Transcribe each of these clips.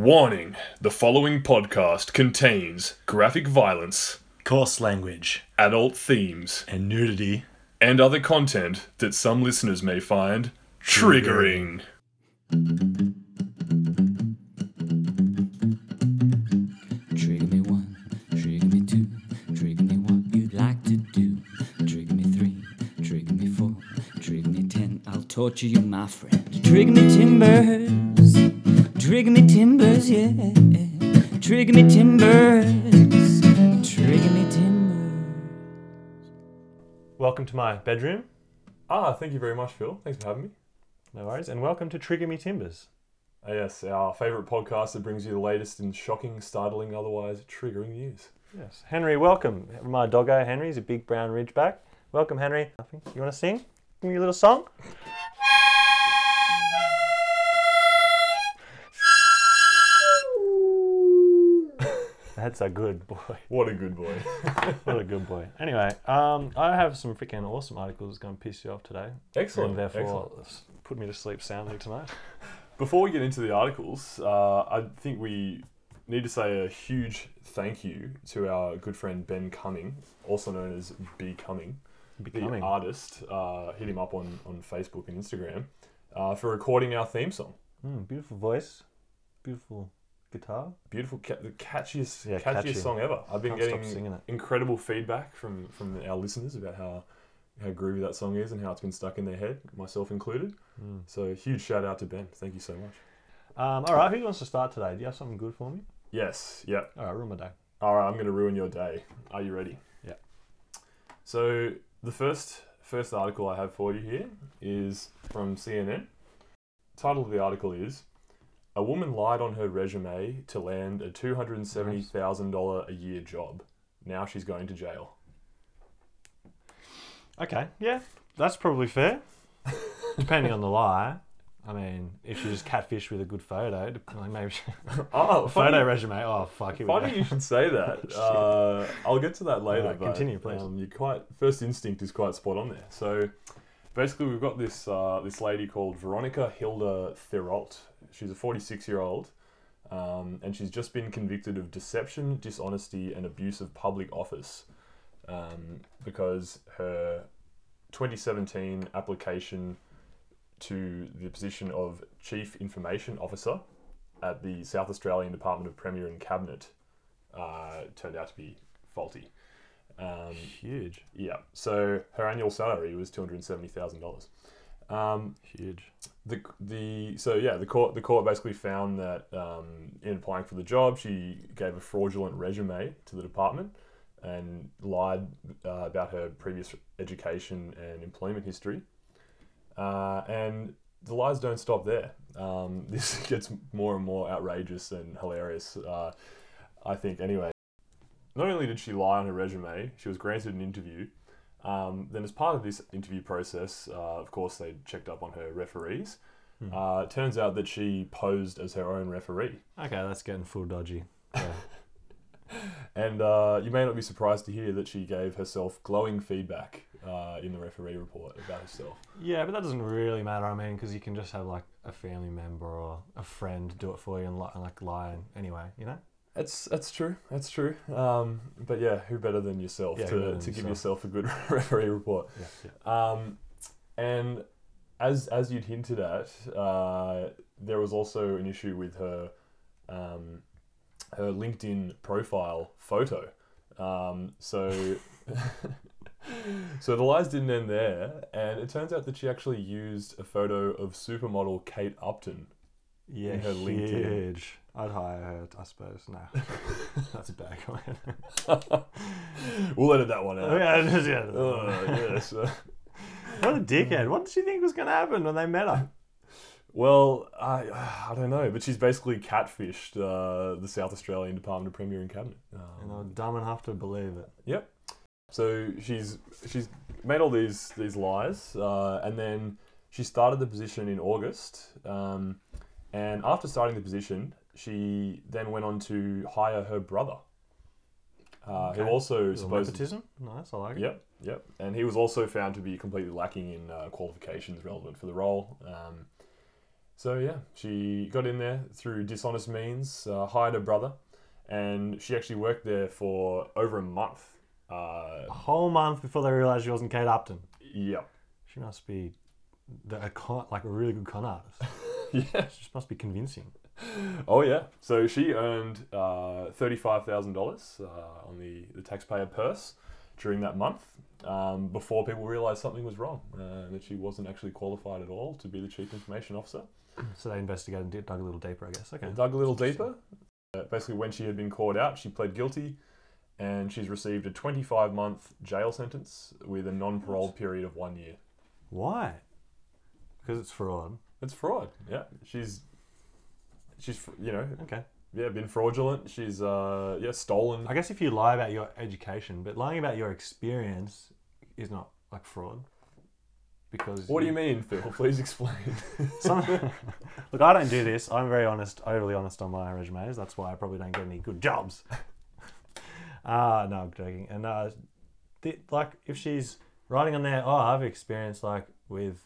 Warning the following podcast contains graphic violence, coarse language, adult themes, and nudity. and other content that some listeners may find triggering. Trigger me one, trigger me two, trigger me what you'd like to do. Trigger me three, trigger me four, trigger me ten, I'll torture you, my friend. Trigger me timbers, trigger me timbers, yeah. Trigger me timbers, trigger me timbers. Welcome to my bedroom. Ah, thank you very much, Phil. Thanks for having me. No worries. And welcome to Trigger Me Timbers. Ah, yes, our favourite podcast that brings you the latest in shocking, startling, otherwise triggering news. Yes. Henry, welcome. My doggo, Henry is a big brown ridgeback. Welcome, Henry. You want to sing? Give me a little song? That's a good boy. What a good boy. What a good boy. Anyway, um, I have some freaking awesome articles that's going to piss you off today. Excellent. And therefore, excellent. put me to sleep soundly tonight. Before we get into the articles, uh, I think we need to say a huge thank you to our good friend Ben Cumming, also known as B Cumming, Becoming. the artist. Uh, hit him up on, on Facebook and Instagram uh, for recording our theme song. Mm, beautiful voice. Beautiful guitar. Beautiful, ca- the catchiest, Yeah, catchiest catchy. song ever. I've been Can't getting incredible feedback from from our listeners about how how groovy that song is and how it's been stuck in their head, myself included. Mm. So huge shout out to Ben. Thank you so much. Um, all right, who wants to start today? Do you have something good for me? Yes. Yeah. All right, ruin my day. All right. I'm going to ruin your day. Are you ready? Yeah. So the first first article I have for you here is from CNN. Title of the article is "A woman lied on her resume to land a two hundred and seventy thousand dollar a year job. Now she's going to jail." Okay, yeah, that's probably fair. Depending on the lie. I mean, if she just catfish with a good photo, like maybe she, Oh, photo resume. Oh fuck, here Funny you should say that. uh, I'll get to that later. Alright, but, continue, please. Um, you quite first instinct is quite spot on there. So basically, we've got this uh, this lady called Veronica Hilda Theriault. She's a 46 year old, um, and she's just been convicted of deception, dishonesty, and abuse of public office um, because her 2017 application to the position of Chief Information Officer at the South Australian Department of Premier and Cabinet uh, turned out to be faulty. Um, Huge, yeah, so her annual salary was two hundred seventy thousand dollars. Um, huge. the the so yeah, the court the court basically found that um, in applying for the job, she gave a fraudulent resume to the department and lied uh, about her previous education and employment history. Uh, and the lies don't stop there. Um, this gets more and more outrageous and hilarious. Uh, I think anyway. Not only did she lie on her resume, she was granted an interview. Um, then, as part of this interview process, uh, of course, they checked up on her referees. Hmm. Uh, it turns out that she posed as her own referee. Okay, that's getting full dodgy. Yeah. And uh, you may not be surprised to hear that she gave herself glowing feedback uh, in the referee report about herself. yeah, but that doesn't really matter. I mean, because you can just have like a family member or a friend do it for you and, li- and like lie anyway. You know. That's that's true. That's true. Um, but yeah, who better than yourself Yeah, to, than to give yourself? yourself a good referee report? Yeah. yeah. Um, and as as you'd hinted at, uh, there was also an issue with her um, her LinkedIn profile photo. Um, so so the lies didn't end there, and it turns out that she actually used a photo of supermodel Kate Upton. Yeah, in her LinkedIn. I'd hire her, I suppose. No, that's a bad comment. We'll edit that one out. Yeah, is, yeah. Oh, yes. What a dickhead. What did she think was going to happen when they met her? Well, I I don't know, but she's basically catfished uh, the South Australian Department of Premier and Cabinet. And they Um, were dumb enough to believe it. Yep. So she's she's made all these these lies, uh, and then she started the position in August. Um, and after starting the position, she then went on to hire her brother, uh, who Okay. also supposed nepotism? Nice, I like it. Yep, yep. And he was also found to be completely lacking in uh, qualifications relevant for the role. Um, So yeah, she got in there through dishonest means, uh, hired her brother, and she actually worked there for over a month. Uh, A whole month before they realised she wasn't Kate Upton. yep. She must be the, a con, like a really good con artist. Yeah. She just must be convincing. Oh yeah. So she earned uh, thirty-five thousand dollars uh, on the, the taxpayer purse during that month. Um, before people realised something was wrong, uh, that she wasn't actually qualified at all to be the chief information officer. So they investigated and dug a little deeper, I guess. Okay. They dug a little deeper. Uh, basically, when she had been caught out, she pled guilty, and she's received a 25 month jail sentence with a non parole period of one year. Why? Because it's fraud. It's fraud. Yeah, she's she's fr- you know Okay. yeah been fraudulent. She's uh yeah stolen. I guess if you lie about your education, but lying about your experience is not like fraud. Because What do you mean, Phil? Please explain. Some, look, I don't do this. I'm very honest, overly honest on my resumes. That's why I probably don't get any good jobs. Ah, no, I'm joking. And uh, the, like, if she's writing on there, oh, I've experienced like with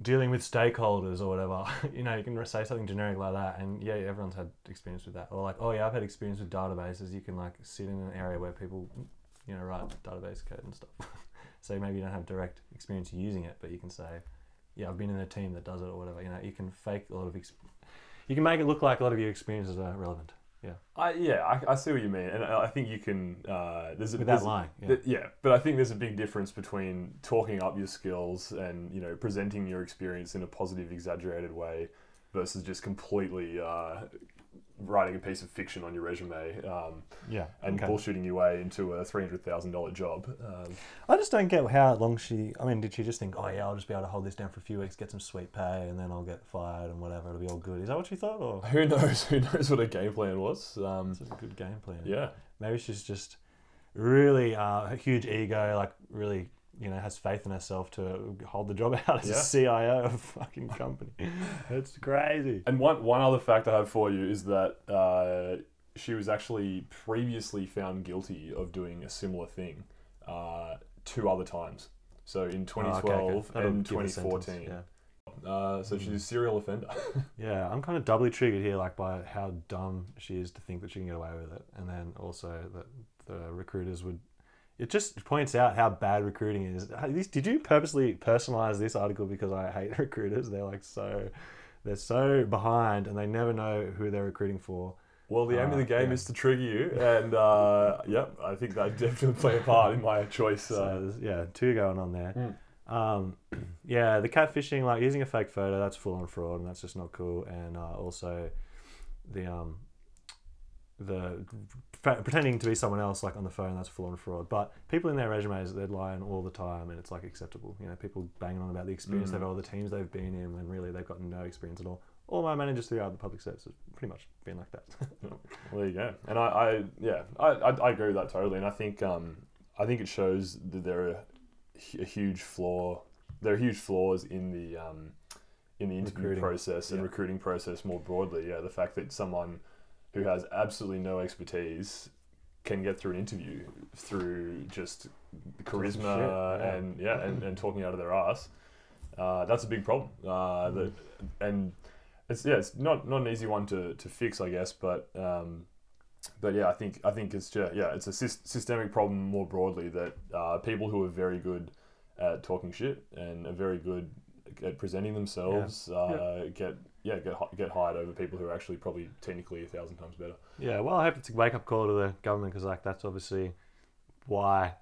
dealing with stakeholders or whatever. you know, you can say something generic like that, and yeah, everyone's had experience with that. Or like, oh yeah, I've had experience with databases. You can like sit in an area where people, you know, write database code and stuff. so maybe you don't have direct experience using it, but you can say, yeah, I've been in a team that does it or whatever. You know, you can fake a lot of, ex- you can make it look like a lot of your experiences are relevant. Yeah, I yeah, I, I see what you mean, and I think you can. Uh, there's a without there's, lying. Yeah. Th- yeah, but I think there's a big difference between talking up your skills and you know presenting your experience in a positive, exaggerated way, versus just completely uh, writing a piece of fiction on your resume um, yeah, and okay. bullshitting your way into a three hundred thousand dollar job. Um, I just don't get how long she. I mean, did she just think, oh yeah, I'll just be able to hold this down for a few weeks, get some sweet pay, and then I'll get fired and whatever. It'll be all good. Is that what she thought, or who knows? Who knows what her game plan was? Um, it's a good game plan? yeah, Maybe she's just really uh, a huge ego, like really, you know, has faith in herself to hold the job out as Yeah. a CIO of a fucking company. it's crazy. And one one other fact I have for you is that uh, she was actually previously found guilty of doing a similar thing uh, two other times. So in Oh, okay, 2012 okay. And give sentence, 2014. Yeah. Uh, so she's a serial offender. Yeah, I'm kind of doubly triggered here, like by how dumb she is to think that she can get away with it, and then also that the recruiters would. It just points out how bad recruiting is. Did you purposely personalize this article because I hate recruiters? They're like so, they're so behind, and they never know who they're recruiting for. well, the aim of Uh, the game yeah. is to trigger you, and uh, yep, I think that definitely play a part in my choice. Uh, yeah, two going on there. Mm. Um, yeah, the catfishing, like using a fake photo, that's full on fraud, and that's just not cool. And uh, also, the um, the pretending to be someone else, like on the phone, that's full on fraud. But people in their resumes, they're lying all the time, and it's like acceptable. You know, people banging on about the experience Mm. they've had, all the teams they've been in, when really they've got no experience at all. All my managers throughout the public service have pretty much been like that. Well, there you go. And I, I yeah, I, I, I agree with that totally. And I think um, I think it shows that there are a huge flaw. There are huge flaws in the um, in the interview Recruiting. process and Yeah. recruiting process more broadly. Yeah, the fact that someone who has absolutely no expertise can get through an interview through just charisma shit, yeah. and yeah and, and talking out of their ass. Uh, that's a big problem. Uh, that, and it's yeah, it's not not an easy one to, to fix, I guess, but um, but yeah, I think I think it's just, yeah, it's a sys- systemic problem more broadly that uh, people who are very good at talking shit and are very good at presenting themselves uh, get yeah get get hired over people who are actually probably technically a thousand times better. Yeah, well, I hope it's a wake up call to the government because, like, that's obviously why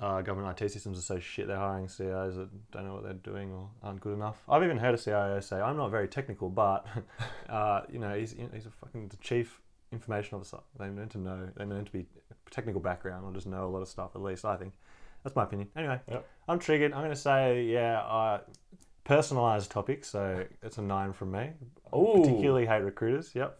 uh, government IT systems are so shit. They're hiring CIOs that don't know what they're doing or aren't good enough. I've even heard a CIO say, "I'm not very technical, but uh, you know, he's he's a fucking the chief information officer. They meant to know. They meant to be technical background or just know a lot of stuff. At least I think that's my opinion. Anyway, Yep. I'm triggered. I'm going to say, yeah, uh, personalized topic. So it's a nine from me. Ooh. Particularly hate recruiters. Yep.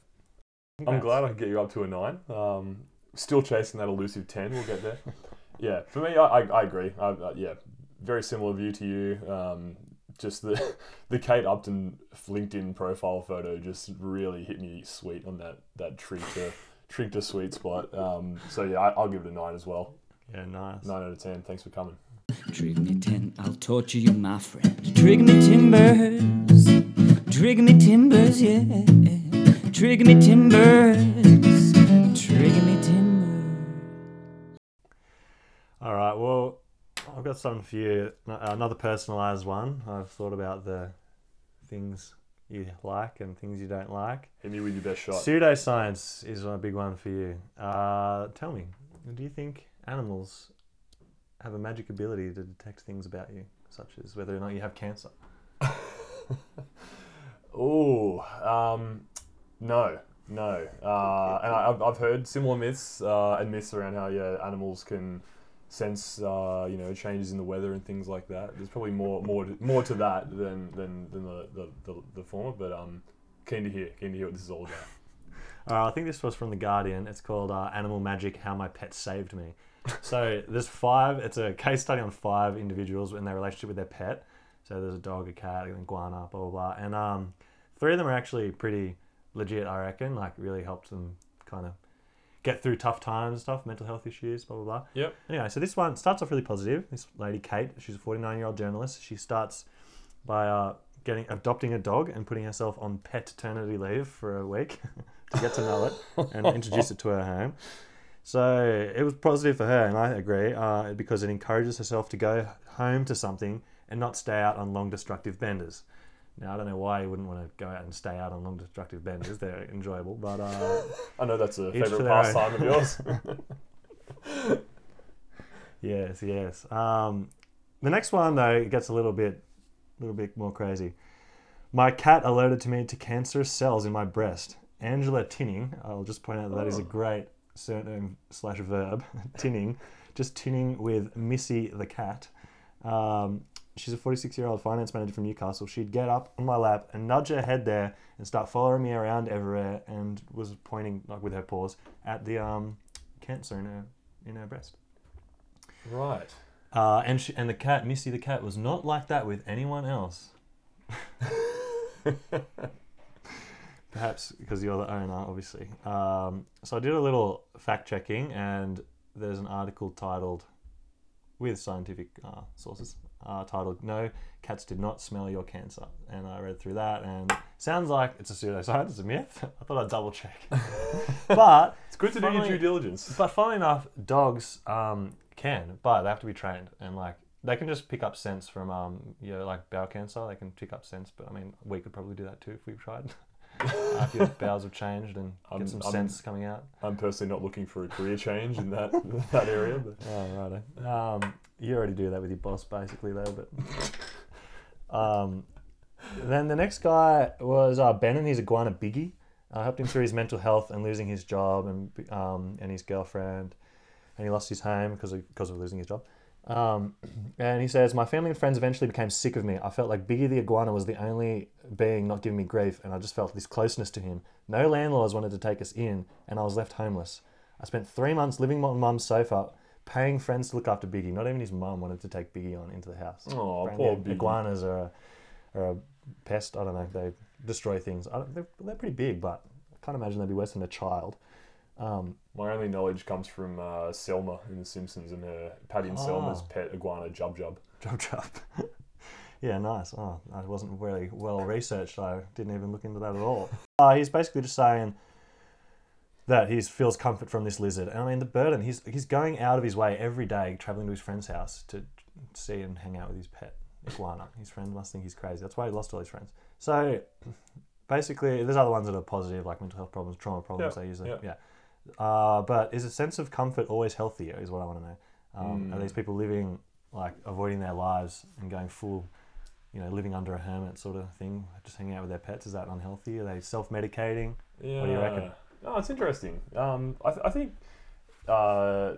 I'm glad I could get you up to a nine. Um, still chasing that elusive ten. We'll get there. yeah, for me, I, I, I agree. I, uh, yeah, very similar view to you. Um, just the the Kate Upton LinkedIn profile photo just really hit me sweet on that that trick to trick to sweet spot. Um, so yeah, I, I'll give it a nine as well. Yeah, nice. Nine out of ten. Thanks for coming. Trigger me ten, I'll torture you, my friend. Trigger me timbers. Trigger me timbers, yeah. Trigger me timbers. Trigger me timbers. All right. Well, I've got something for you. Another personalized one. I've thought about the things you like and things you don't like. Hit me with your best shot. Pseudoscience is a big one for you. Uh, tell me, do you think animals have a magic ability to detect things about you, such as whether or not you have cancer? Oh, um, no, no. Uh, and I, I've, I've heard similar myths uh, and myths around how yeah animals can sense uh, you know changes in the weather and things like that. There's probably more more to, more to that than than, than the, the, the, the former. But um, keen to hear keen to hear what this is all about. Uh, I think this was from The Guardian. It's called uh, Animal Magic How My Pet Saved Me. So there's five, it's a case study on five individuals in their relationship with their pet. So there's a dog, a cat, an iguana, blah, blah, blah. And um, three of them are actually pretty legit, I reckon. Like, really helped them kind of get through tough times and stuff, mental health issues, blah, blah, blah. Yep. Anyway, so this one starts off really positive. This lady, Kate, she's a 49 year old journalist. She starts by uh, getting adopting a dog and putting herself on pet paternity leave for a week to get to know it and introduce it to her home. So it was positive for her, and I agree, uh, because it encourages herself to go home to something and not stay out on long destructive benders. Now I don't know why you wouldn't want to go out and stay out on long destructive benders; they're enjoyable, but uh, I know that's a favorite pastime of yours. Yes, yes. Um, the next one though it gets a little bit, little bit more crazy. My cat alerted to me to cancerous cells in my breast. Angela Tinning. I'll just point out that, that is a Oh. great surname slash verb. tinning, just tinning with Missy the cat. Um, she's a 46 year old finance manager from Newcastle. She'd get up on my lap and nudge her head there and start following me around everywhere and was pointing like with her paws at the um, cancer in her in her breast. right. Uh, and she, and the cat, Missy the cat, was not like that with anyone else. Perhaps because you're the owner, obviously. Um, so I did a little fact checking, and there's an article titled, with scientific uh, sources, uh, titled "No Cats Did Not Smell Your Cancer," and I read through that, and sounds like it's a pseudoscience, it's a myth. I thought I'd double check, but It's good to do your due diligence. but funnily enough, dogs um, can, but they have to be trained and like they can just pick up scents from um, you know, like bowel cancer. They can pick up scents, but I mean, we could probably do that too if we tried. if your bowels have changed and get I'm- some I'm- scents coming out. I'm personally not looking for a career change in that that area, but Oh right. Um, you already do that with your boss, basically, though. But um, then the next guy was uh, Benon. He's a iguana biggie. I helped him through his mental health and losing his job and um, and his girlfriend, and he lost his home because of, because of losing his job. Um, and he says, My family and friends eventually became sick of me. I felt like Biggie the iguana was the only being not giving me grief, and I just felt this closeness to him. No landlords wanted to take us in, and I was left homeless. I spent three months living on mum's sofa, paying friends to look after Biggie. Not even his mum wanted to take Biggie on into the house. oh, Apparently, poor Biggie. Iguanas are a, are a pest. I don't know. They destroy things. They're, they're pretty big, but I can't imagine they'd be worse than a child. Um, My only knowledge comes from uh, Selma in The Simpsons and her Patty and Selma's Oh. pet iguana Jub Jub. Jump jump. yeah, nice. Oh, I wasn't very well researched. I didn't even look into that at all. Uh, he's basically just saying that he feels comfort from this lizard. And I mean, the burden, he's, he's going out of his way every day, traveling to his friend's house to see and hang out with his pet iguana. His friend must think he's crazy. That's why he lost all his friends. So basically, there's other ones that are positive, like mental health problems, trauma problems. Yeah, They usually, yeah. yeah. Uh, but is a sense of comfort always healthier? Is what I want to know. Um, Are Mm. these people living like avoiding their lives and going full, you know, living under a hermit sort of thing, just hanging out with their pets? Is that unhealthy? Are they self-medicating? Yeah. do you reckon? Oh, it's interesting. Um, I, th- I think uh,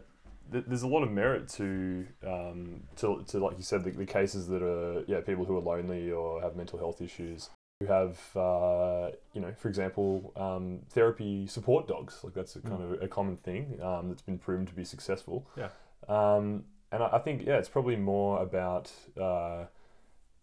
th- there's a lot of merit to, um, to, to like you said, the, the cases that are yeah people who are lonely or have mental health issues who have uh, you know for example um, therapy support dogs like that's a kind Mm. of a common thing um, that's been proven to be successful. Yeah. Um, and I, I think yeah it's probably more about uh,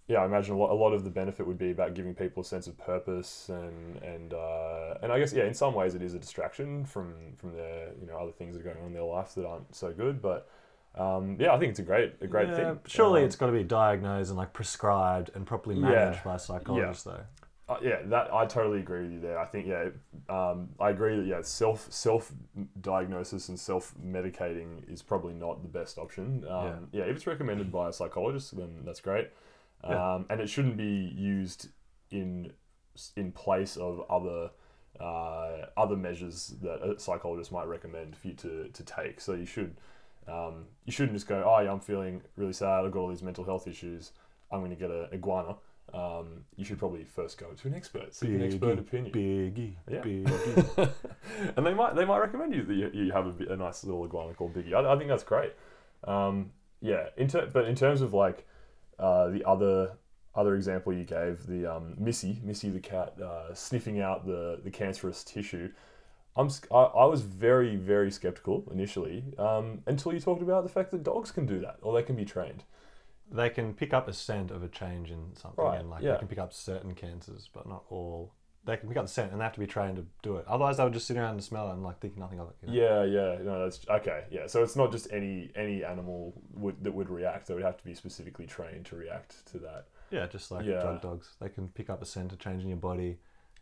yeah, I imagine a lot, a lot of the benefit would be about giving people a sense of purpose and and uh, and I guess yeah, in some ways it is a distraction from from their you know other things that are going on in their life that aren't so good. But um, yeah, I think it's a great a great Yeah, thing. Surely Um, it's got to be diagnosed and like prescribed and properly Yeah. managed by a psychologist, though. Uh, yeah, that I totally agree with you there. I think yeah, um, I agree that yeah, self self diagnosis and self medicating is probably not the best option. Um, yeah. if it's recommended by a psychologist, then that's great. Um, Yeah. and it shouldn't be used in in place of other uh, other measures that a psychologist might recommend for you to, to take. So you should um, you shouldn't just go, oh yeah, I'm feeling really sad. I've got all these mental health issues. I'm going to get an iguana. Um, you should probably first go to an expert, seek an expert opinion, Biggie. Yeah. Biggie. and they might they might recommend you that you, you have a, a nice little iguana called Biggie. I, I think that's great. Um, yeah, in ter- but in terms of like uh, the other other example you gave, the um, Missy Missy the cat uh, sniffing out the the cancerous tissue. I'm I, I was very very skeptical initially um, until you talked about the fact that dogs can do that or they can be trained. they can pick up a scent of a change in something, Right, and like yeah. they can pick up certain cancers, but not all. They can pick up the scent, and they have to be trained to do it. Otherwise, they would just sit around and smell it and like think nothing of it. you know? Yeah, yeah, no, that's okay. Yeah, so it's not just any any animal would, that would react; they would have to be specifically trained to react to that. Yeah, just like Yeah. drug dogs, they can pick up a scent, of a change in your body,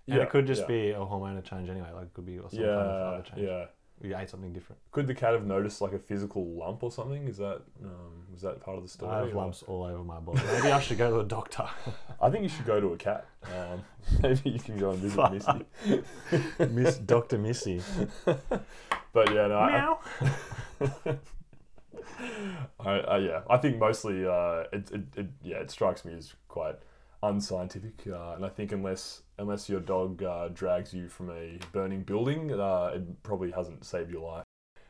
and Yeah, it could just yeah. be a hormonal change anyway. Like it could be some kind of other change. yeah. You ate something different. Could the cat have noticed like a physical lump or something? Is that um, was that part of the story? I have or- lumps all over my body. Maybe I should go to a doctor. I think you should go to a cat. Um, maybe you can go and visit. Missy. Miss Doctor Missy. But yeah, no, I, Meow. I, I, yeah, I think mostly uh, it, it, it, yeah, it strikes me as quite unscientific, uh, and I think unless unless your dog uh, drags you from a burning building, uh, it probably hasn't saved your life.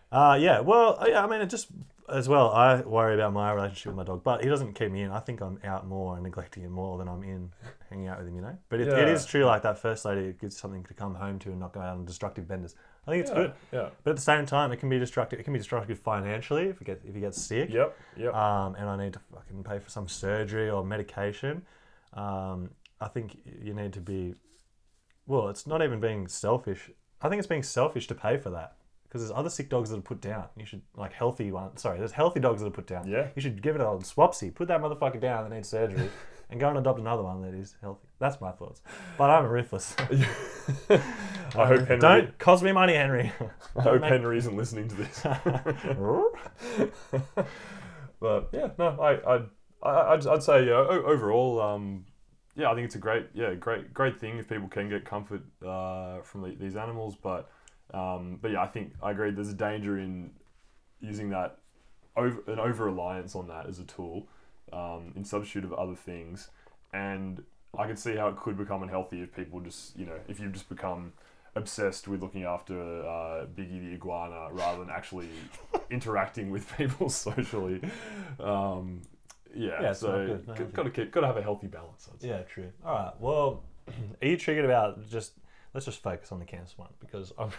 Uh, yeah, well, yeah, I mean, it just, as well, I worry about my relationship with my dog, but he doesn't keep me in. I think I'm out more and neglecting him more than I'm in hanging out with him, you know? But it, it Yeah. is true, like that first lady gives something to come home to and not go out on destructive benders. I think it's yeah, good. Yeah. But at the same time, it can be destructive. It can be destructive financially if he get if he gets sick. Yep. Yep. Um, and I need to fucking pay for some surgery or medication. Um, I think you need to be. Well, it's not even being selfish. I think it's being selfish to pay for that because there's other sick dogs that are put down. You should like healthy ones. Sorry, there's healthy dogs that are put down. Yeah. You should give it a swapsy. Put that motherfucker down that needs surgery, and go and adopt another one that is healthy. That's my thoughts. But I'm ruthless. I hope Henry. Don't cost me money, Henry. I hope make- Henry isn't listening to this. but yeah, no, I, I'd, I, I'd, I'd say uh, o- overall, um, yeah, I think it's a great, yeah, great, great thing if people can get comfort uh, from the, these animals. But, um, but yeah, I think I agree. There's a danger in using that over an over reliance on that as a tool um, in substitute of other things, and I could see how it could become unhealthy if people just, you know, if you just become obsessed with looking after uh, Biggie the iguana rather than actually interacting with people socially. Um, yeah, Yeah, so not good, got to keep, got to have a healthy balance. Yeah, true. All right. Well, are you triggered about just? Let's just focus on the cancer one because I'm.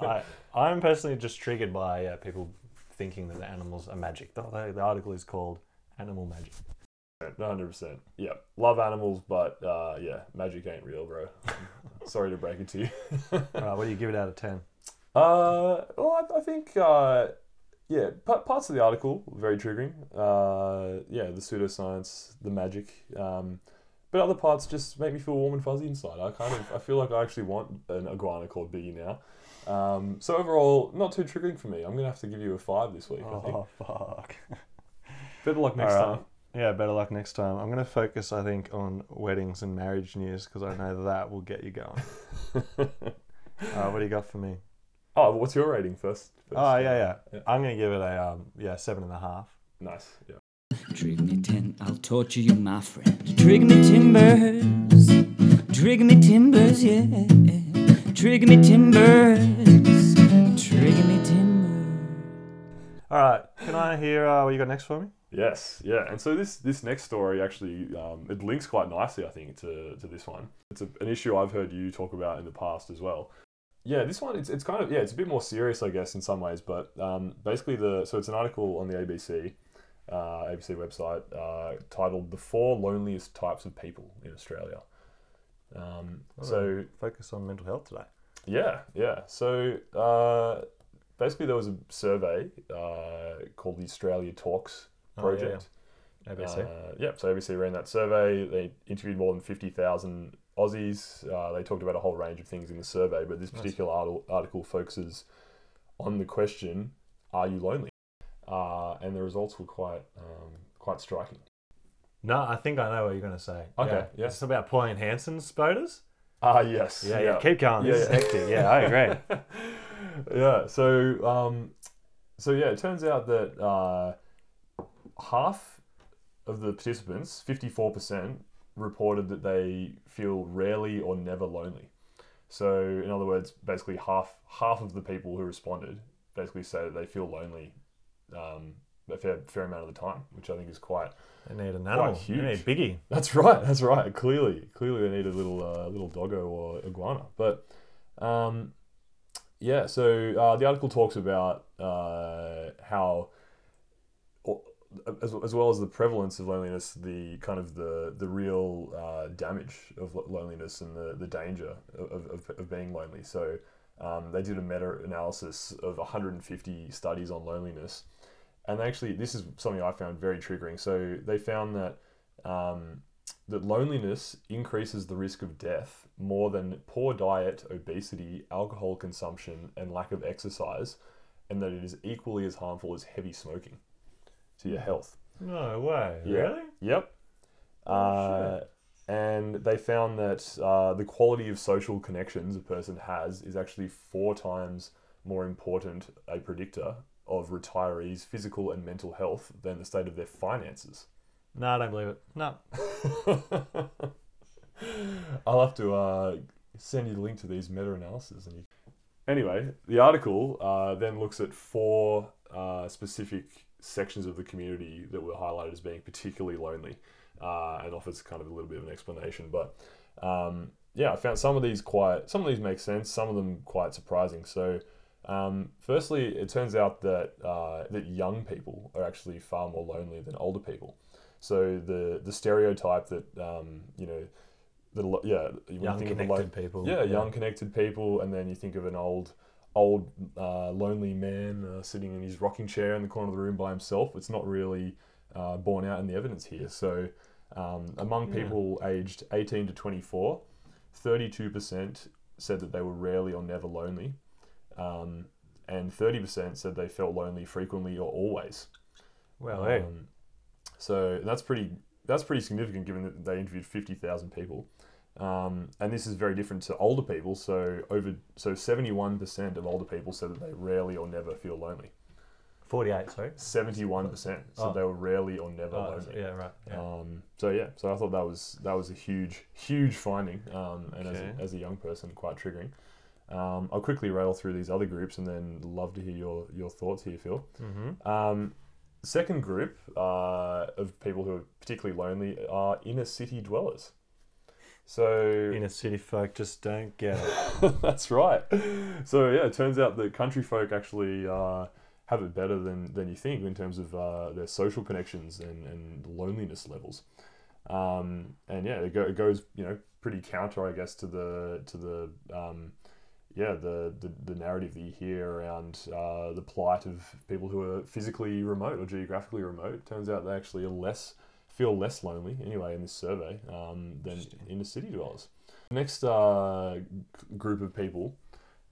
I I'm personally just triggered by uh, people thinking that the animals are magic. The, the, the article is called "Animal Magic." No, hundred percent. Yeah, love animals, but uh, yeah, magic ain't real, bro. Sorry to break it to you. All right. What do you give it out of ten? Uh, well, I, I think uh, yeah, pa- parts of the article very triggering. Uh, yeah, the pseudoscience, the magic. Um, but other parts just make me feel warm and fuzzy inside. I kind of I feel like I actually want an iguana called Biggie now. Um, so overall, not too triggering for me. I'm gonna have to give you a five this week. I think. Oh fuck. Better luck next right. time. Yeah, better luck next time. I'm going to focus, I think, on weddings and marriage news because I know that will get you going. uh, what do you got for me? Oh, what's your rating first? first? Oh yeah, yeah. Yeah. I'm going to give it a um, yeah seven and a half. Nice. Yeah. Trigger me ten, I'll torture you, my friend. Trigger me timbers, trigger me timbers, yeah. Trigger me timbers, trigger me timbers. All right, can I hear uh, what you got next for me? Yes, yeah, and so this this next story actually um, it links quite nicely, I think, to, to this one. It's a, an issue I've heard you talk about in the past as well. Yeah, this one it's, it's kind of yeah it's a bit more serious, I guess, in some ways. But um, basically, the so it's an article on the ABC uh, ABC website uh, titled "The Four Loneliest Types of People in Australia." Um, so focus on mental health today. yeah, yeah. So uh, basically, there was a survey uh, called the Australia Talks Project. Oh, yeah, project. ABC. Uh, yep. So ABC ran that survey. They interviewed more than fifty thousand Aussies. Uh, they talked about a whole range of things in the survey, but this particular article, article focuses on the question, "Are you lonely?" Uh, and the results were quite um, quite striking. No, I think I know what you're going to say. Okay, yeah. It's about Pauline Hanson's boaters. Ah, yes. Yeah, yeah. Keep going. Yeah, hectic. Yeah, I agree. yeah. So, um, so yeah, it turns out that uh, half of the participants, fifty-four percent, reported that they feel rarely or never lonely. So, in other words, basically half half of the people who responded basically say that they feel lonely um, a fair, fair amount of the time, which I think is quite. They need an animal. huge. They need Biggie. That's right. That's right. Clearly, clearly they need a little uh, little doggo or iguana. But um, yeah, so uh, the article talks about uh, how, as, as well as the prevalence of loneliness, the kind of the the real uh, damage of loneliness and the the danger of, of, of being lonely. So um, they did a meta analysis of 150 studies on loneliness, and actually this is something I found very triggering. So they found that um, that loneliness increases the risk of death more than poor diet, obesity, alcohol consumption, and lack of exercise, and that it is equally as harmful as heavy smoking to your health. No way. Yeah. Really? Yep. Oh, Uh, and they found that uh, the quality of social connections a person has is actually four times more important a predictor of retirees' physical and mental health than the state of their finances. No, I don't believe it. No. I'll have to uh, send you the link to these meta analyses. And you... Anyway, the article uh, then looks at four uh, specific sections of the community that were highlighted as being particularly lonely uh, and offers kind of a little bit of an explanation. But um, yeah, I found some of these quite, some of these make sense, some of them quite surprising. So, um, firstly, it turns out that uh, that young people are actually far more lonely than older people. So the the stereotype that um, you know that yeah, you Young think of connected lo- people. yeah, young connected people, and then you think of an old old uh, lonely man uh, sitting in his rocking chair in the corner of the room by himself. It's not really uh, borne out in the evidence here. So um, among Yeah. people aged 18 to 24, 32% said that they were rarely or never lonely. Um, and 30% said they felt lonely frequently or always. Well, hey. Um, so that's pretty that's pretty significant given that they interviewed fifty thousand people, um, and this is very different to older people. So over so seventy one percent of older people said that they rarely or never feel lonely. 48, sorry. Seventy one percent said Oh. they were rarely or never Oh, lonely. yeah, right. Yeah. Um, so yeah, so I thought that was that was a huge huge finding, um, and as, a, as a young person, quite triggering. Um, I'll quickly rattle through these other groups and then love to hear your your thoughts here, Phil. mm-hmm. Um, second group uh, of people who are particularly lonely are inner city dwellers. So Inner city folk just don't get it. that's right. So yeah, it turns out that country folk actually uh, have it better than, than you think in terms of uh, their social connections and, and loneliness levels. Um, and yeah, it, go, it goes you know pretty counter, I guess, to the to the um, yeah the, the the narrative that you hear around uh, the plight of people who are physically remote or geographically remote. Turns out they actually are less feel less lonely anyway in this survey um, than inner city dwellers. Next uh, group of people,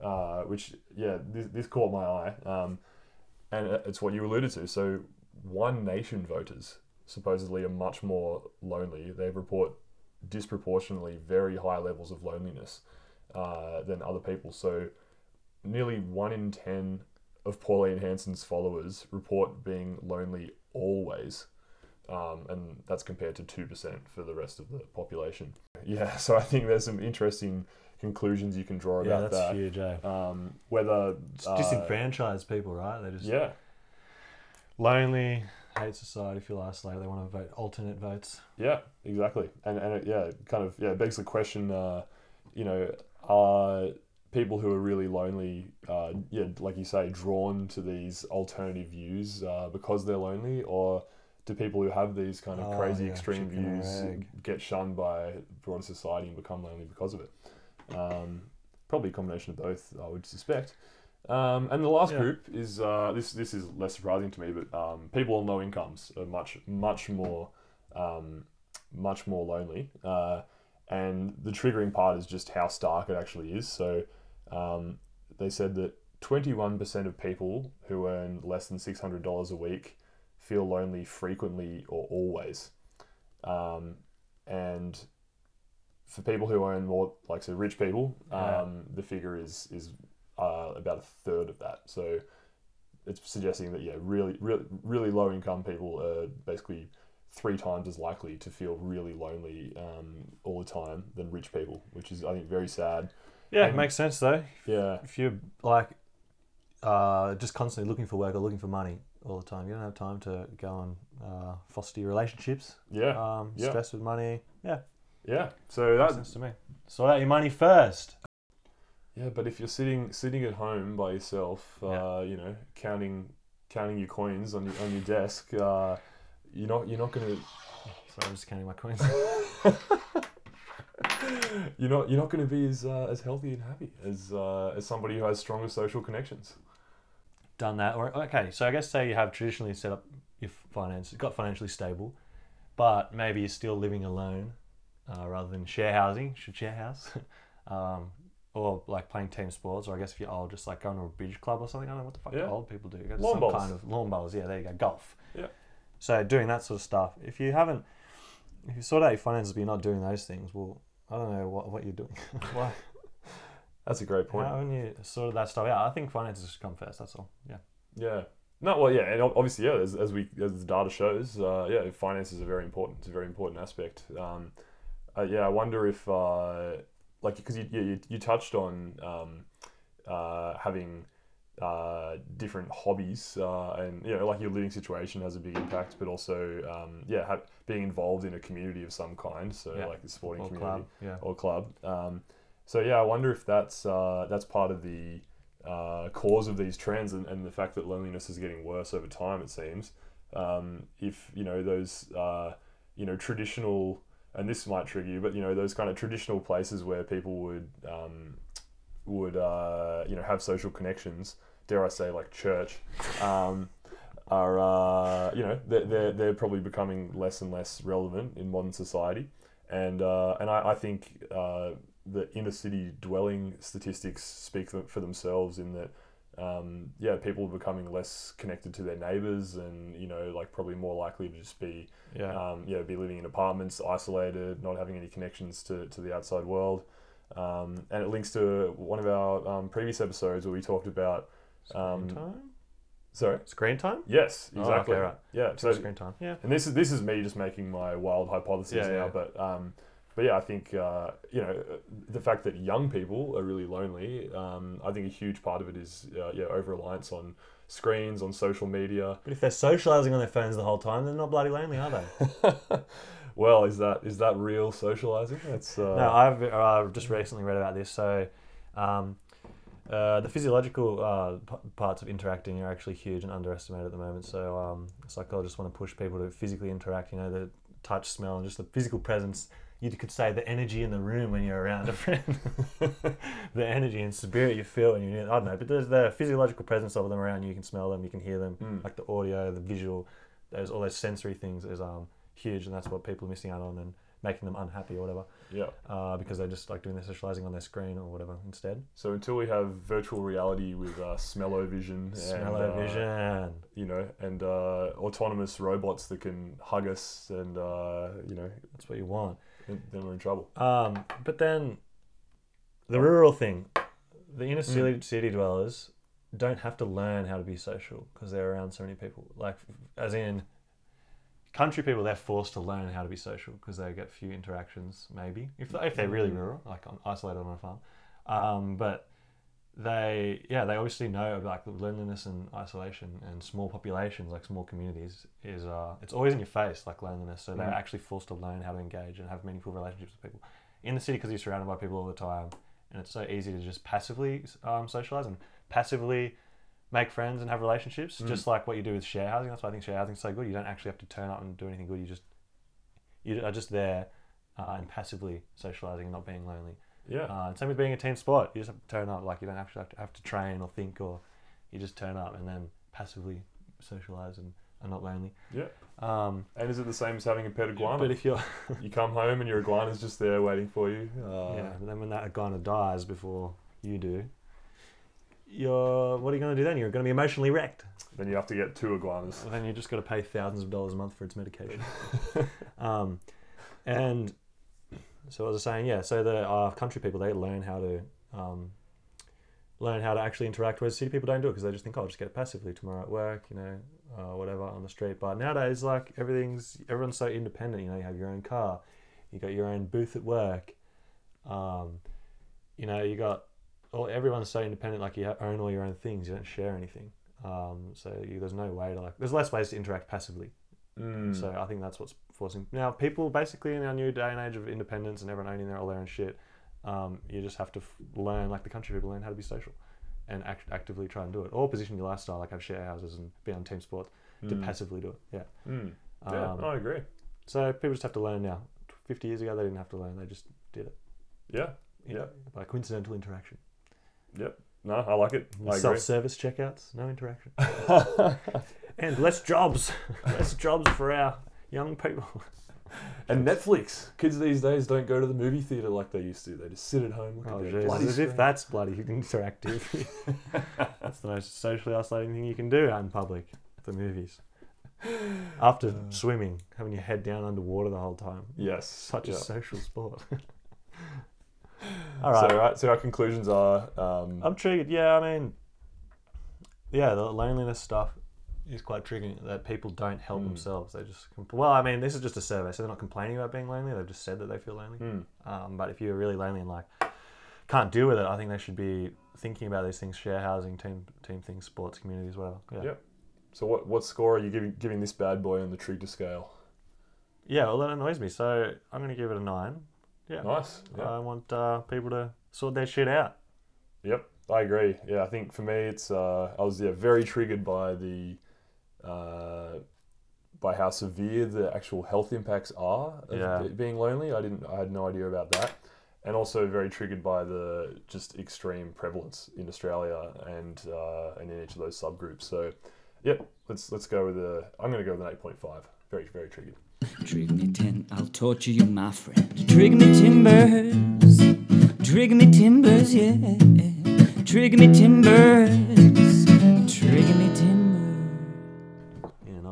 uh, which yeah, this, this caught my eye, um, and it's what you alluded to. So, One Nation voters supposedly are much more lonely. They report disproportionately very high levels of loneliness uh, than other people. So, nearly one in ten of Pauline Hanson's followers report being lonely always. Um, and that's compared to 2% for the rest of the population. Yeah, so I think there's some interesting conclusions you can draw yeah, about that's that. huge, eh? Um, whether It's uh, disenfranchised people, right? They're just yeah, lonely, hate society, feel isolated. They want to vote alternate votes. yeah, exactly, and and it, yeah, it kind of yeah it begs the question, uh, you know, are people who are really lonely, uh, yeah, like you say, drawn to these alternative views uh, because they're lonely, or do people who have these kind of Oh, crazy yeah, extreme views get shunned by broader society and become lonely because of it? Um, probably a combination of both, I would suspect. Um, and the last Yeah. group is uh, this. This is less surprising to me, but um, people on low incomes are much, much more, um, much more lonely. Uh, and the triggering part is just how stark it actually is. So um, they said that 21% of people who earn less than $600 a week feel lonely frequently or always. Um, and for people who earn more, like so rich people, Yeah. um, the figure is is uh, about a third of that. So it's suggesting that yeah, really, really, really low income people are basically three times as likely to feel really lonely um, all the time than rich people, which is I think very sad. Yeah, it makes sense though. Yeah, If you're like uh, just constantly looking for work or looking for money all the time, you don't have time to go and uh, foster your relationships. yeah, Um, yeah. Stress with money. Yeah, yeah. So that makes sense to me. Sort out your money first. Yeah, but if you're sitting sitting at home by yourself, uh, Yeah. you know, counting counting your coins on your on your desk, uh, you're not you're not gonna Sorry, I'm just counting my coins. you're not you're not gonna be as uh, as healthy and happy as uh, as somebody who has stronger social connections. Done that. Or okay, so I guess say you have traditionally set up your finance, got financially stable, but maybe you're still living alone uh, rather than share housing. Should share house. um, or like playing team sports, or I guess if you're old, just like going to a bridge club or something. I don't know what the fuck Yeah. old people do. Lawn some bowls. kind of lawn bowls. Yeah, there you go. Golf. Yeah. So doing that sort of stuff. If you haven't, if you sort out your finances, but you're not doing those things, well, I don't know what, what you're doing. Why? That's a great point. How haven't you sorted that stuff out? I think finances should come first. That's all. Yeah. Yeah. No, well, yeah, and obviously, yeah, as, as we as the data shows, uh, yeah, finances are very important. It's a very important aspect. Um, uh, yeah, I wonder if, uh, like, because you, you you touched on um, uh, having uh, different hobbies, uh, and you know, like your living situation has a big impact, but also, um, yeah, ha- being involved in a community of some kind, so Yeah. like the sporting Or community club. Yeah. or club. Um, so yeah, I wonder if that's uh, that's part of the uh, cause of these trends and, and the fact that loneliness is getting worse over time. It seems. Um, if you know those uh, you know traditional, and this might trigger you, but you know those kind of traditional places where people would um, would uh, you know have social connections. Dare I say, like church. Um, are uh, you know they're, they're, they're probably becoming less and less relevant in modern society and uh, and I, I think uh, the inner city dwelling statistics speak for themselves in that um, yeah people are becoming less connected to their neighbors and you know like probably more likely to just be Yeah. um, yeah be living in apartments isolated not having any connections to, to the outside world um, and it links to one of our um, previous episodes where we talked about Screen um, time. sorry Screen time. yes Oh, exactly okay, right. yeah so screen time. Yeah. and this is this is me just making my wild hypothesis Yeah, now, yeah. but um, but yeah, I think uh, you know the fact that young people are really lonely. Um, I think a huge part of it is uh, yeah over reliance on screens, on social media. But if they're socializing on their phones the whole time, they're not bloody lonely, are they? well, is that is that real socializing? That's uh, no, I've uh, just recently read about this. So, um, uh, the physiological uh, p- parts of interacting are actually huge and underestimated at the moment. So, um, psychologists want to push people to physically interact. You know, the touch, smell, and just the physical presence. You could say the energy in the room when you're around a friend, the energy and spirit you feel when you're. I don't know, but there's the physiological presence of them around you. You can smell them, you can hear them, Mm. like the audio, the visual. Those all those sensory things is um huge, and that's what people are missing out on and making them unhappy or whatever yeah. uh, because they're just like doing their socializing on their screen or whatever instead. So until we have virtual reality with uh, smell-o-vision, Smell-o-vision. uh, you know, and uh, autonomous robots that can hug us, and uh, you know, That's what you want. Then we're in trouble. Um, but then the rural thing, the inner city, city dwellers don't have to learn how to be social because they're around so many people. Like, as in, country people, they're forced to learn how to be social because they get few interactions, maybe if they, if they're really rural, like on, isolated on a farm. Um, but they, yeah, they obviously know like loneliness and isolation and small populations, like small communities, is uh, it's always in your face, like loneliness. So they're Mm. actually forced to learn how to engage and have meaningful relationships with people in the city because you're surrounded by people all the time, and it's so easy to just passively um, socialize and passively make friends and have relationships, Mm. just like what you do with share housing. That's why I think share housing is so good. You don't actually have to turn up and do anything good. You just you are just there uh, and passively socializing and not being lonely. Yeah. Uh, same with being a team sport. You just have to turn up. Like you don't actually have to, have to train or think, or you just turn up and then passively socialize and are not lonely. Yeah. Um, And is it the same as having a pet iguana? but if you're you come home and your iguana's just there waiting for you. Uh, yeah, but then when that iguana dies before you do, you're what are you going to do then? You're going to be emotionally wrecked. Then you have to get two iguanas. Well, then you just got to pay thousands of dollars a month for its medication. um, and so as I was saying, yeah. So the uh, country people they learn how to um, learn how to actually interact, whereas city people don't do it because they just think, oh, I'll just get it passively tomorrow at work, you know, uh, whatever on the street. But nowadays, like everything's everyone's so independent. You know, you have your own car, you got your own booth at work. Um, you know, you got all everyone's so independent. Like you own all your own things. You don't share anything. Um, so you, there's no way to like. There's less ways to interact passively. Mm. So I think that's what's forcing now people basically in our new day and age of independence and everyone owning their all their own shit. Um, you just have to f- learn like the country people learn how to be social, and act- actively try and do it, or position your lifestyle like have share houses and be on team sports to Mm. passively do it. Yeah. Mm. Yeah, Um, I agree. So people just have to learn now. Fifty years ago they didn't have to learn; they just did it. Yeah. you know, by coincidental interaction. Yep. No, I like it. I. Self-service checkouts, no interaction, and less jobs, less jobs for our young people. and Netflix. Kids these days don't go to the movie theater like they used to. They just sit at home. Look Oh, at their bloody As if that's bloody interactive. that's the most socially isolating thing you can do out in public. The movies. After Uh. swimming, having your head down underwater the whole time. Yes. Such yeah. a social sport. All right. So, right, so our conclusions are um, I'm triggered. Yeah, I mean, yeah, the loneliness stuff is quite triggering. That people don't help Mm. themselves. They just compl- well, I mean, this is just a survey, so they're not complaining about being lonely. They've just said that they feel lonely. mm, Um, but if you're really lonely and like can't deal with it, I think they should be thinking about these things: share housing, team team things, sports, communities, whatever. Yeah. Yep. So what what score are you giving giving this bad boy on the Trigger scale? Yeah, well, that annoys me. So I'm going to give it a nine. Yeah. Nice. Yeah. I want uh, people to sort their shit out. Yep, I agree. Yeah, I think for me, it's uh, I was yeah very triggered by the uh, by how severe the actual health impacts are of Yeah. be- being lonely. I didn't, I had no idea about that, and also very triggered by the just extreme prevalence in Australia and uh, and in each of those subgroups. So, yep, let's let's go with the. I'm going to go with an eight point five. Very very triggered. Trigger me ten, I'll torture you, my friend. Trigger me timbers, trigger me timbers, yeah. Trigger me timbers, trigger me timbers.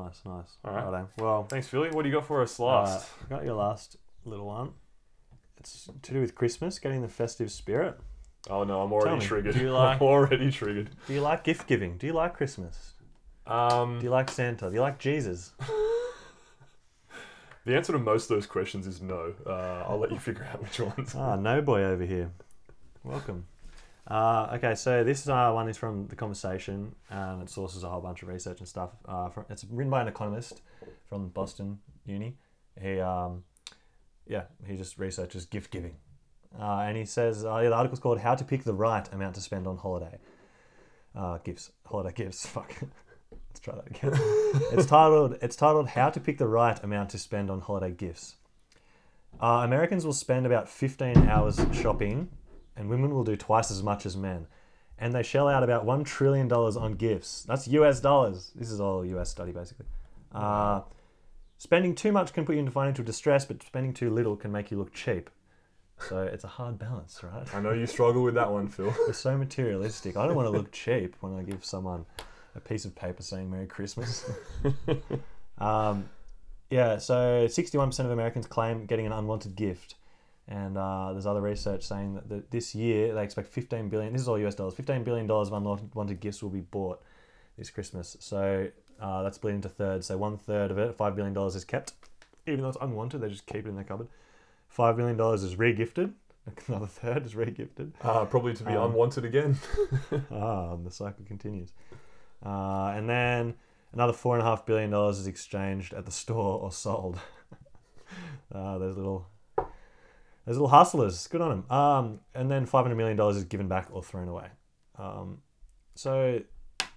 Nice, nice. All right. Righto. Well, Thanks, Philly. What do you got for us uh, last? got your last little one. It's to do with Christmas, getting the festive spirit. oh no, I'm already me, triggered. do you like- I'm already triggered. Do you like gift giving? Do you like Christmas? Um, Do you like Santa? Do you like Jesus? The answer to most of those questions is no. Uh, I'll let you figure out which ones. Ah, no boy over here. Welcome. Uh, okay, so this uh, one is from The Conversation, and it sources a whole bunch of research and stuff. Uh, from, it's written by an economist from Boston Uni. He, um, yeah, he just researches gift giving. Uh, and he says, uh, yeah, the article's called How to Pick the Right Amount to Spend on Holiday. Uh, gifts, holiday gifts, fuck. Let's try that again. it's titled, it's titled How to Pick the Right Amount to Spend on Holiday Gifts. Uh, Americans will spend about 15 hours shopping, and women will do twice as much as men. And they shell out about $1 trillion on gifts. That's US dollars. This is all US study, basically. Uh, spending too much can put you into financial distress, but spending too little can make you look cheap. So it's a hard balance, right? I know you struggle with that one, Phil. We're so materialistic. I don't want to look cheap when I give someone a piece of paper saying Merry Christmas. um, yeah, so 61% of Americans claim getting an unwanted gift. And uh, there's other research saying that, that this year they expect 15 billion, this is all US dollars, 15 billion dollars of unwanted gifts will be bought this Christmas. So uh, that's split into thirds. So one third of it, $5 billion is kept. Even though it's unwanted, they just keep it in their cupboard. $5 billion is re-gifted. Another third is re-gifted. Uh, probably to be Um, unwanted again. ah, and the cycle continues. Uh, and then another four and a half billion dollars is exchanged at the store or sold. uh, those little, those little hustlers, good on them. Um, and then five hundred million dollars is given back or thrown away. Um, so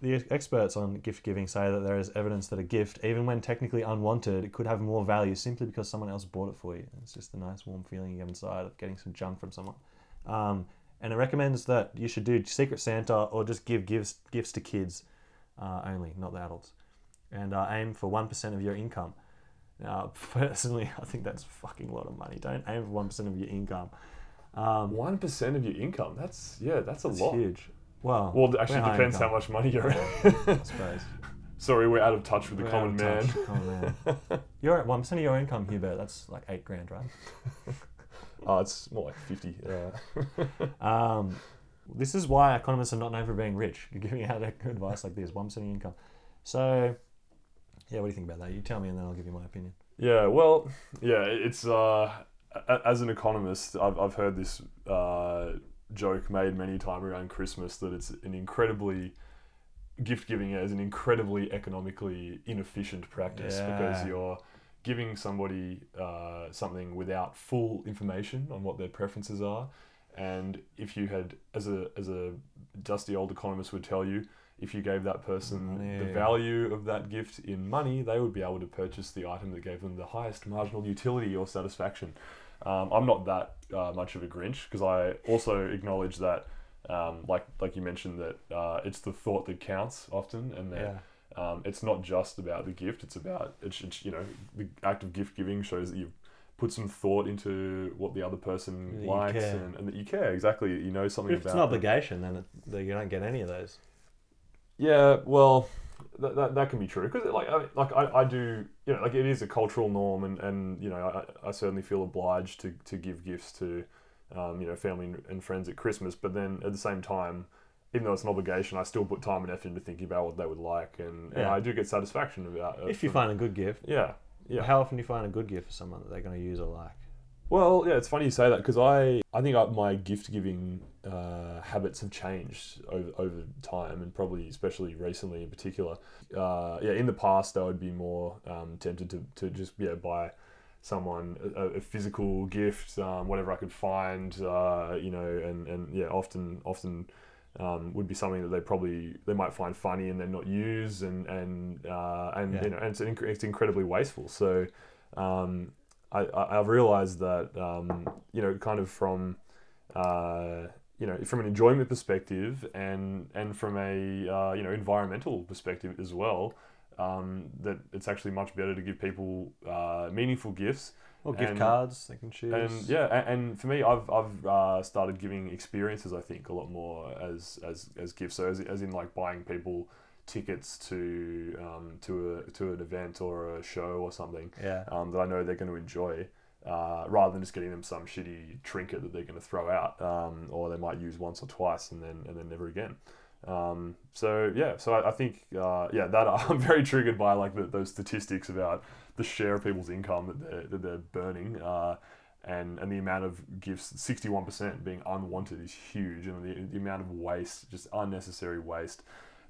the experts on gift giving say that there is evidence that a gift, even when technically unwanted, could have more value simply because someone else bought it for you. It's just a nice warm feeling you get inside of getting some junk from someone. Um, and it recommends that you should do Secret Santa or just give gifts gifts to kids uh, only, not the adults. and uh, aim for one percent of your income. Now, personally, I think that's a fucking lot of money. Don't aim for one percent of your income. Um, One percent of your income. That's yeah, that's a it's lot. huge. Well, Well, it actually depends how much money you're in. I suppose. Sorry, we're out of touch with the We're common out man. common man. You're at one percent of your income, Hubert. That's like eight grand, right? Oh, it's more like fifty. Uh, Um, this is why economists are not known for being rich. You're giving out advice like this, one percent of your income. So, yeah, what do you think about that? You tell me, and then I'll give you my opinion. Yeah, well, yeah, it's uh, as an economist, I've I've heard this uh, joke made many times around Christmas that it's an incredibly gift giving is an incredibly economically inefficient practice because you're giving somebody uh, something without full information on what their preferences are, and if you had, as a as a dusty old economist would tell you, if you gave that person the value of that gift in money, they would be able to purchase the item that gave them the highest marginal utility or satisfaction. Um, I'm not that uh, much of a Grinch because I also acknowledge that, um, like like you mentioned, that uh, it's the thought that counts often, and that Yeah. um, it's not just about the gift. It's about it's, it's you know the act of gift giving shows that you've put some thought into what the other person likes and, and that you care exactly. You know something about. If it's an obligation, then it, then you don't get any of those. Yeah, well, that, that, that can be true because like I, like I, I do you know like it is a cultural norm and, and you know I, I certainly feel obliged to, to give gifts to um, you know family and- friends at Christmas but then at the same time even though it's an obligation I still put time and effort into thinking about what they would like and, and I do get satisfaction about it If you find a good gift, yeah yeah. How often do you find a good gift for someone that they're going to use or like? Well, yeah, it's funny you say that because I, I think I, my gift giving uh, habits have changed over, over time and probably especially recently in particular. Uh, yeah, in the past I would be more um, tempted to, to just yeah buy someone a, a physical gift, um, whatever I could find, uh, you know, and, and yeah, often often um, would be something that they probably they might find funny and then not use and and uh, and Yeah. you know and it's, inc- it's incredibly wasteful. So um, I, I I've realized that um, you know kind of from uh, you know from an enjoyment perspective and and from a uh, you know environmental perspective as well um, that it's actually much better to give people uh, meaningful gifts Or gift And- cards they can choose. and yeah, a- and for me, I've I've uh, started giving experiences. I think a lot more as as as gifts. So as, as in like buying people tickets to um, to a to an event or a show or something yeah. um, that I know they're going to enjoy, uh, rather than just getting them some shitty trinket that they're going to throw out, um, or they might use once or twice and then and then never again. Um, so yeah, so I, I think uh, yeah that I'm very triggered by like the, those statistics about the share of people's income that they're that they're burning. Uh, and, and the amount of gifts, 61% being unwanted is huge. And the, the amount of waste, just unnecessary waste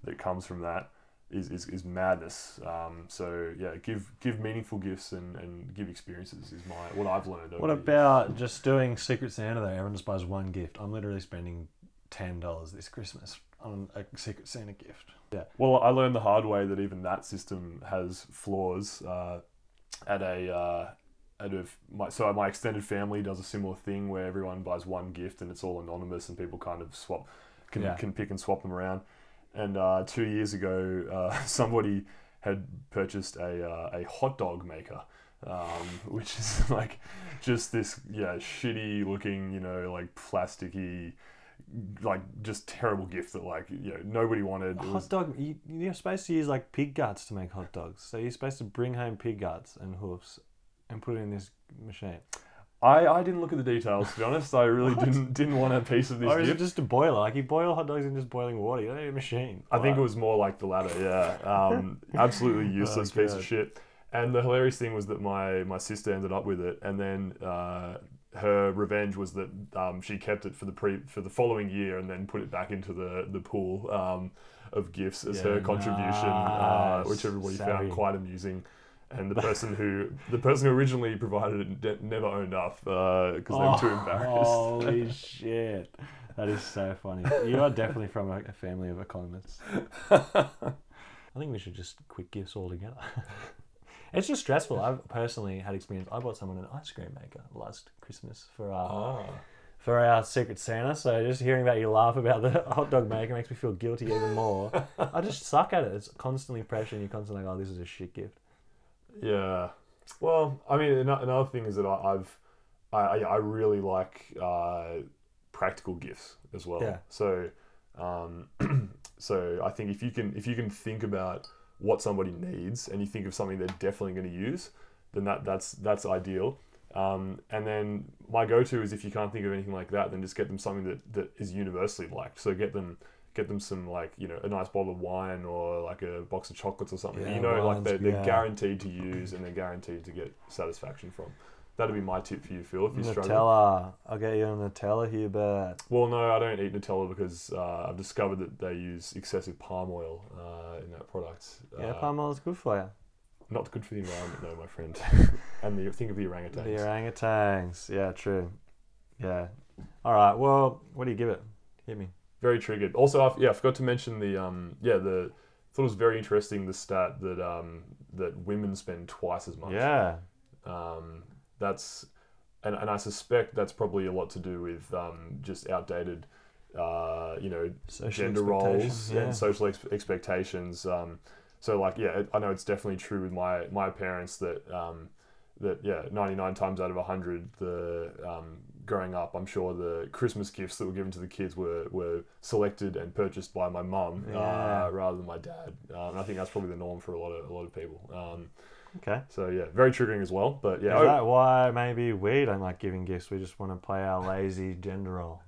that comes from that is, is, is madness. Um, so yeah, give give meaningful gifts and, and give experiences is my what I've learned. What the years. about just doing Secret Santa though? Everyone just buys one gift. I'm literally spending ten dollars this Christmas on a Secret Santa gift. Yeah. Well, I learned the hard way that even that system has flaws. Uh, at a uh, at a my, so my extended family does a similar thing where everyone buys one gift and it's all anonymous and people kind of swap can Yeah. can pick and swap them around. And uh, two years ago, uh, somebody had purchased a uh, a hot dog maker. Um, which is like just this yeah shitty looking you know like plasticky like just terrible gift that like you know nobody wanted It hot was- dog. You, you're supposed to use like pig guts to make hot dogs. So you're supposed to bring home pig guts and hoofs and put it in this machine. I, I didn't look at the details to be honest. I really didn't didn't want a piece of this or is it just a boiler? Like you boil hot dogs in just boiling water. You don't need a machine. I think it was more like the latter. Yeah, um, absolutely useless piece of shit. And the hilarious thing was that my my sister ended up with it, and then uh, her revenge was that um, she kept it for the pre for the following year, and then put it back into the the pool um, of gifts as her Yeah, contribution, uh, which everybody Savvy. found quite amusing. And the person who the person who originally provided it de- never owned up because they were too embarrassed. Holy shit. That is so funny. You are definitely from a, a family of economists. I think we should just quit gifts altogether. it's just stressful. I've personally had experience. I bought someone an ice cream maker last Christmas for uh, Ah. for our Secret Santa. So just hearing about you laugh about the hot dog maker makes me feel guilty even more. I just suck at it. It's constantly pressure, and you're constantly like, "Oh, this is a shit gift." Yeah. Well, I mean, another thing is that I, I've, I, I I really like uh, practical gifts as well. Yeah. So, um, so I think if you can if you can think about what somebody needs and you think of something they're definitely going to use, then that that's that's ideal. Um, and then my go-to is if you can't think of anything like that, then just get them something that, that is universally liked. So get them get them some like you know a nice bottle of wine or like a box of chocolates or something. Yeah, you know, like they're, they're yeah. guaranteed to use and they're guaranteed to get satisfaction from. That'd be my tip for you, Phil. If you're struggling. Nutella. I'll get you a Nutella, Hubert. Well, no, I don't eat Nutella because uh, I've discovered that they use excessive palm oil uh, in that product. Yeah, Uh, palm oil is good for you. Not good for the environment, no, my friend. and the think of the orangutans. The orangutans. Yeah, true. Yeah. All right. Well, what do you give it? Hit me. Very triggered. Also, I, yeah, I forgot to mention the um, yeah, the thought it was very interesting the stat that um, that women spend twice as much. Yeah. Um, that's and, and I suspect that's probably a lot to do with um, just outdated, uh, you know, Social gender roles yeah. and social ex- expectations. Um, so like yeah, I know it's definitely true with my my parents that um, that yeah, ninety nine times out of hundred, the um, growing up, I'm sure the Christmas gifts that were given to the kids were were selected and purchased by my mum Yeah. uh, rather than my dad. Um, and I think that's probably the norm for a lot of a lot of people. Um, Okay. so yeah, very triggering as well. But yeah, Is that why maybe we don't like giving gifts? We just want to play our lazy gender role.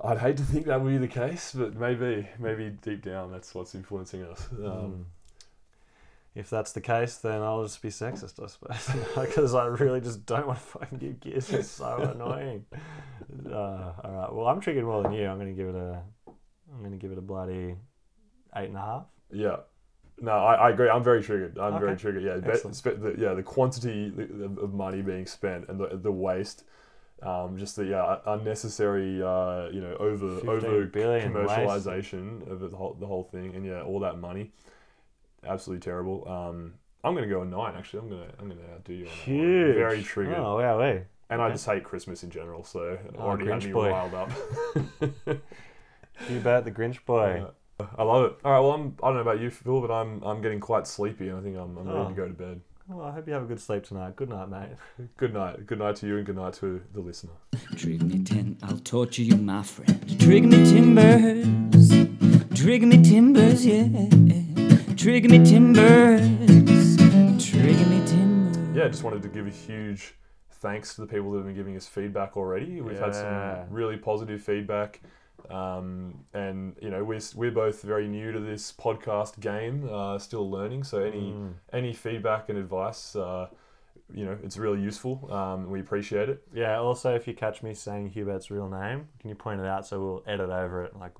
I'd hate to think that would be the case, but maybe maybe deep down that's what's influencing us. Um, Mm. If that's the case, then I'll just be sexist, I suppose, because I really just don't want to fucking give gifts. It's so annoying. Uh, all right. Well, I'm triggered more than you. I'm gonna give it a. I'm gonna give it a bloody eight and a half. Yeah. No, I, I agree. I'm very triggered. I'm very triggered. Yeah, be- Excellent. spe- the, yeah, the quantity of money being spent and the, the waste, um, just the yeah unnecessary uh, you know over over billion commercialization of the whole, the whole thing and yeah all that money, absolutely terrible. Um, I'm gonna go a nine. Actually, I'm gonna I'm gonna outdo you on that. one. Huge. Very triggered. Oh wow, we. and I okay. just hate Christmas in general, so it Oh, already had Grinch me boy. riled up. You bet the Grinch boy. Yeah. I love it. All right, well, I'm, I don't know about you, Phil, but I'm I'm getting quite sleepy, and I think I'm, I'm ready Oh. to go to bed. Well, I hope you have a good sleep tonight. Good night, mate. Good night. Good night to you, and good night to the listener. Trigger me ten, I'll torture you, my friend. Trigger me timbers, trigger me timbers, yeah. Trigger me timbers, trigger timbers. Yeah, I just wanted to give a huge thanks to the people that have been giving us feedback already. We've had Yeah. some really positive feedback. Um, and you know we're, we're both very new to this podcast game, uh, still learning. So any Mm. any feedback and advice, uh, you know, it's really useful. Um, we appreciate it. Yeah. Also, if you catch me saying Hubert's real name, can you point it out so we'll edit over it? Like,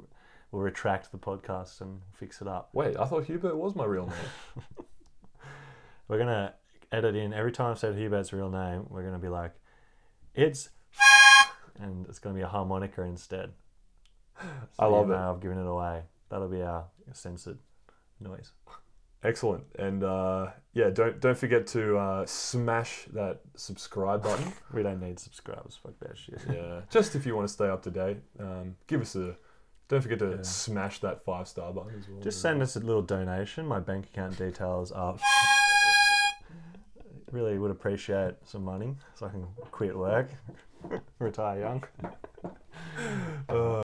we'll retract the podcast and fix it up. Wait, I thought Hubert was my real name. We're gonna edit in every time I've said Hubert's real name. We're gonna be like, it's, and it's gonna be a harmonica instead. I love it. I've given it away. That'll be our censored noise. Excellent, and uh, yeah, don't don't forget to uh, smash that subscribe button. We don't need subscribers. Fuck that shit. yeah, just if you want to stay up to date, um, give us a. Don't forget to Yeah. smash that five star button as well. Just send us a little donation. My bank account details are. really would appreciate some money so I can quit work, retire young. Uh,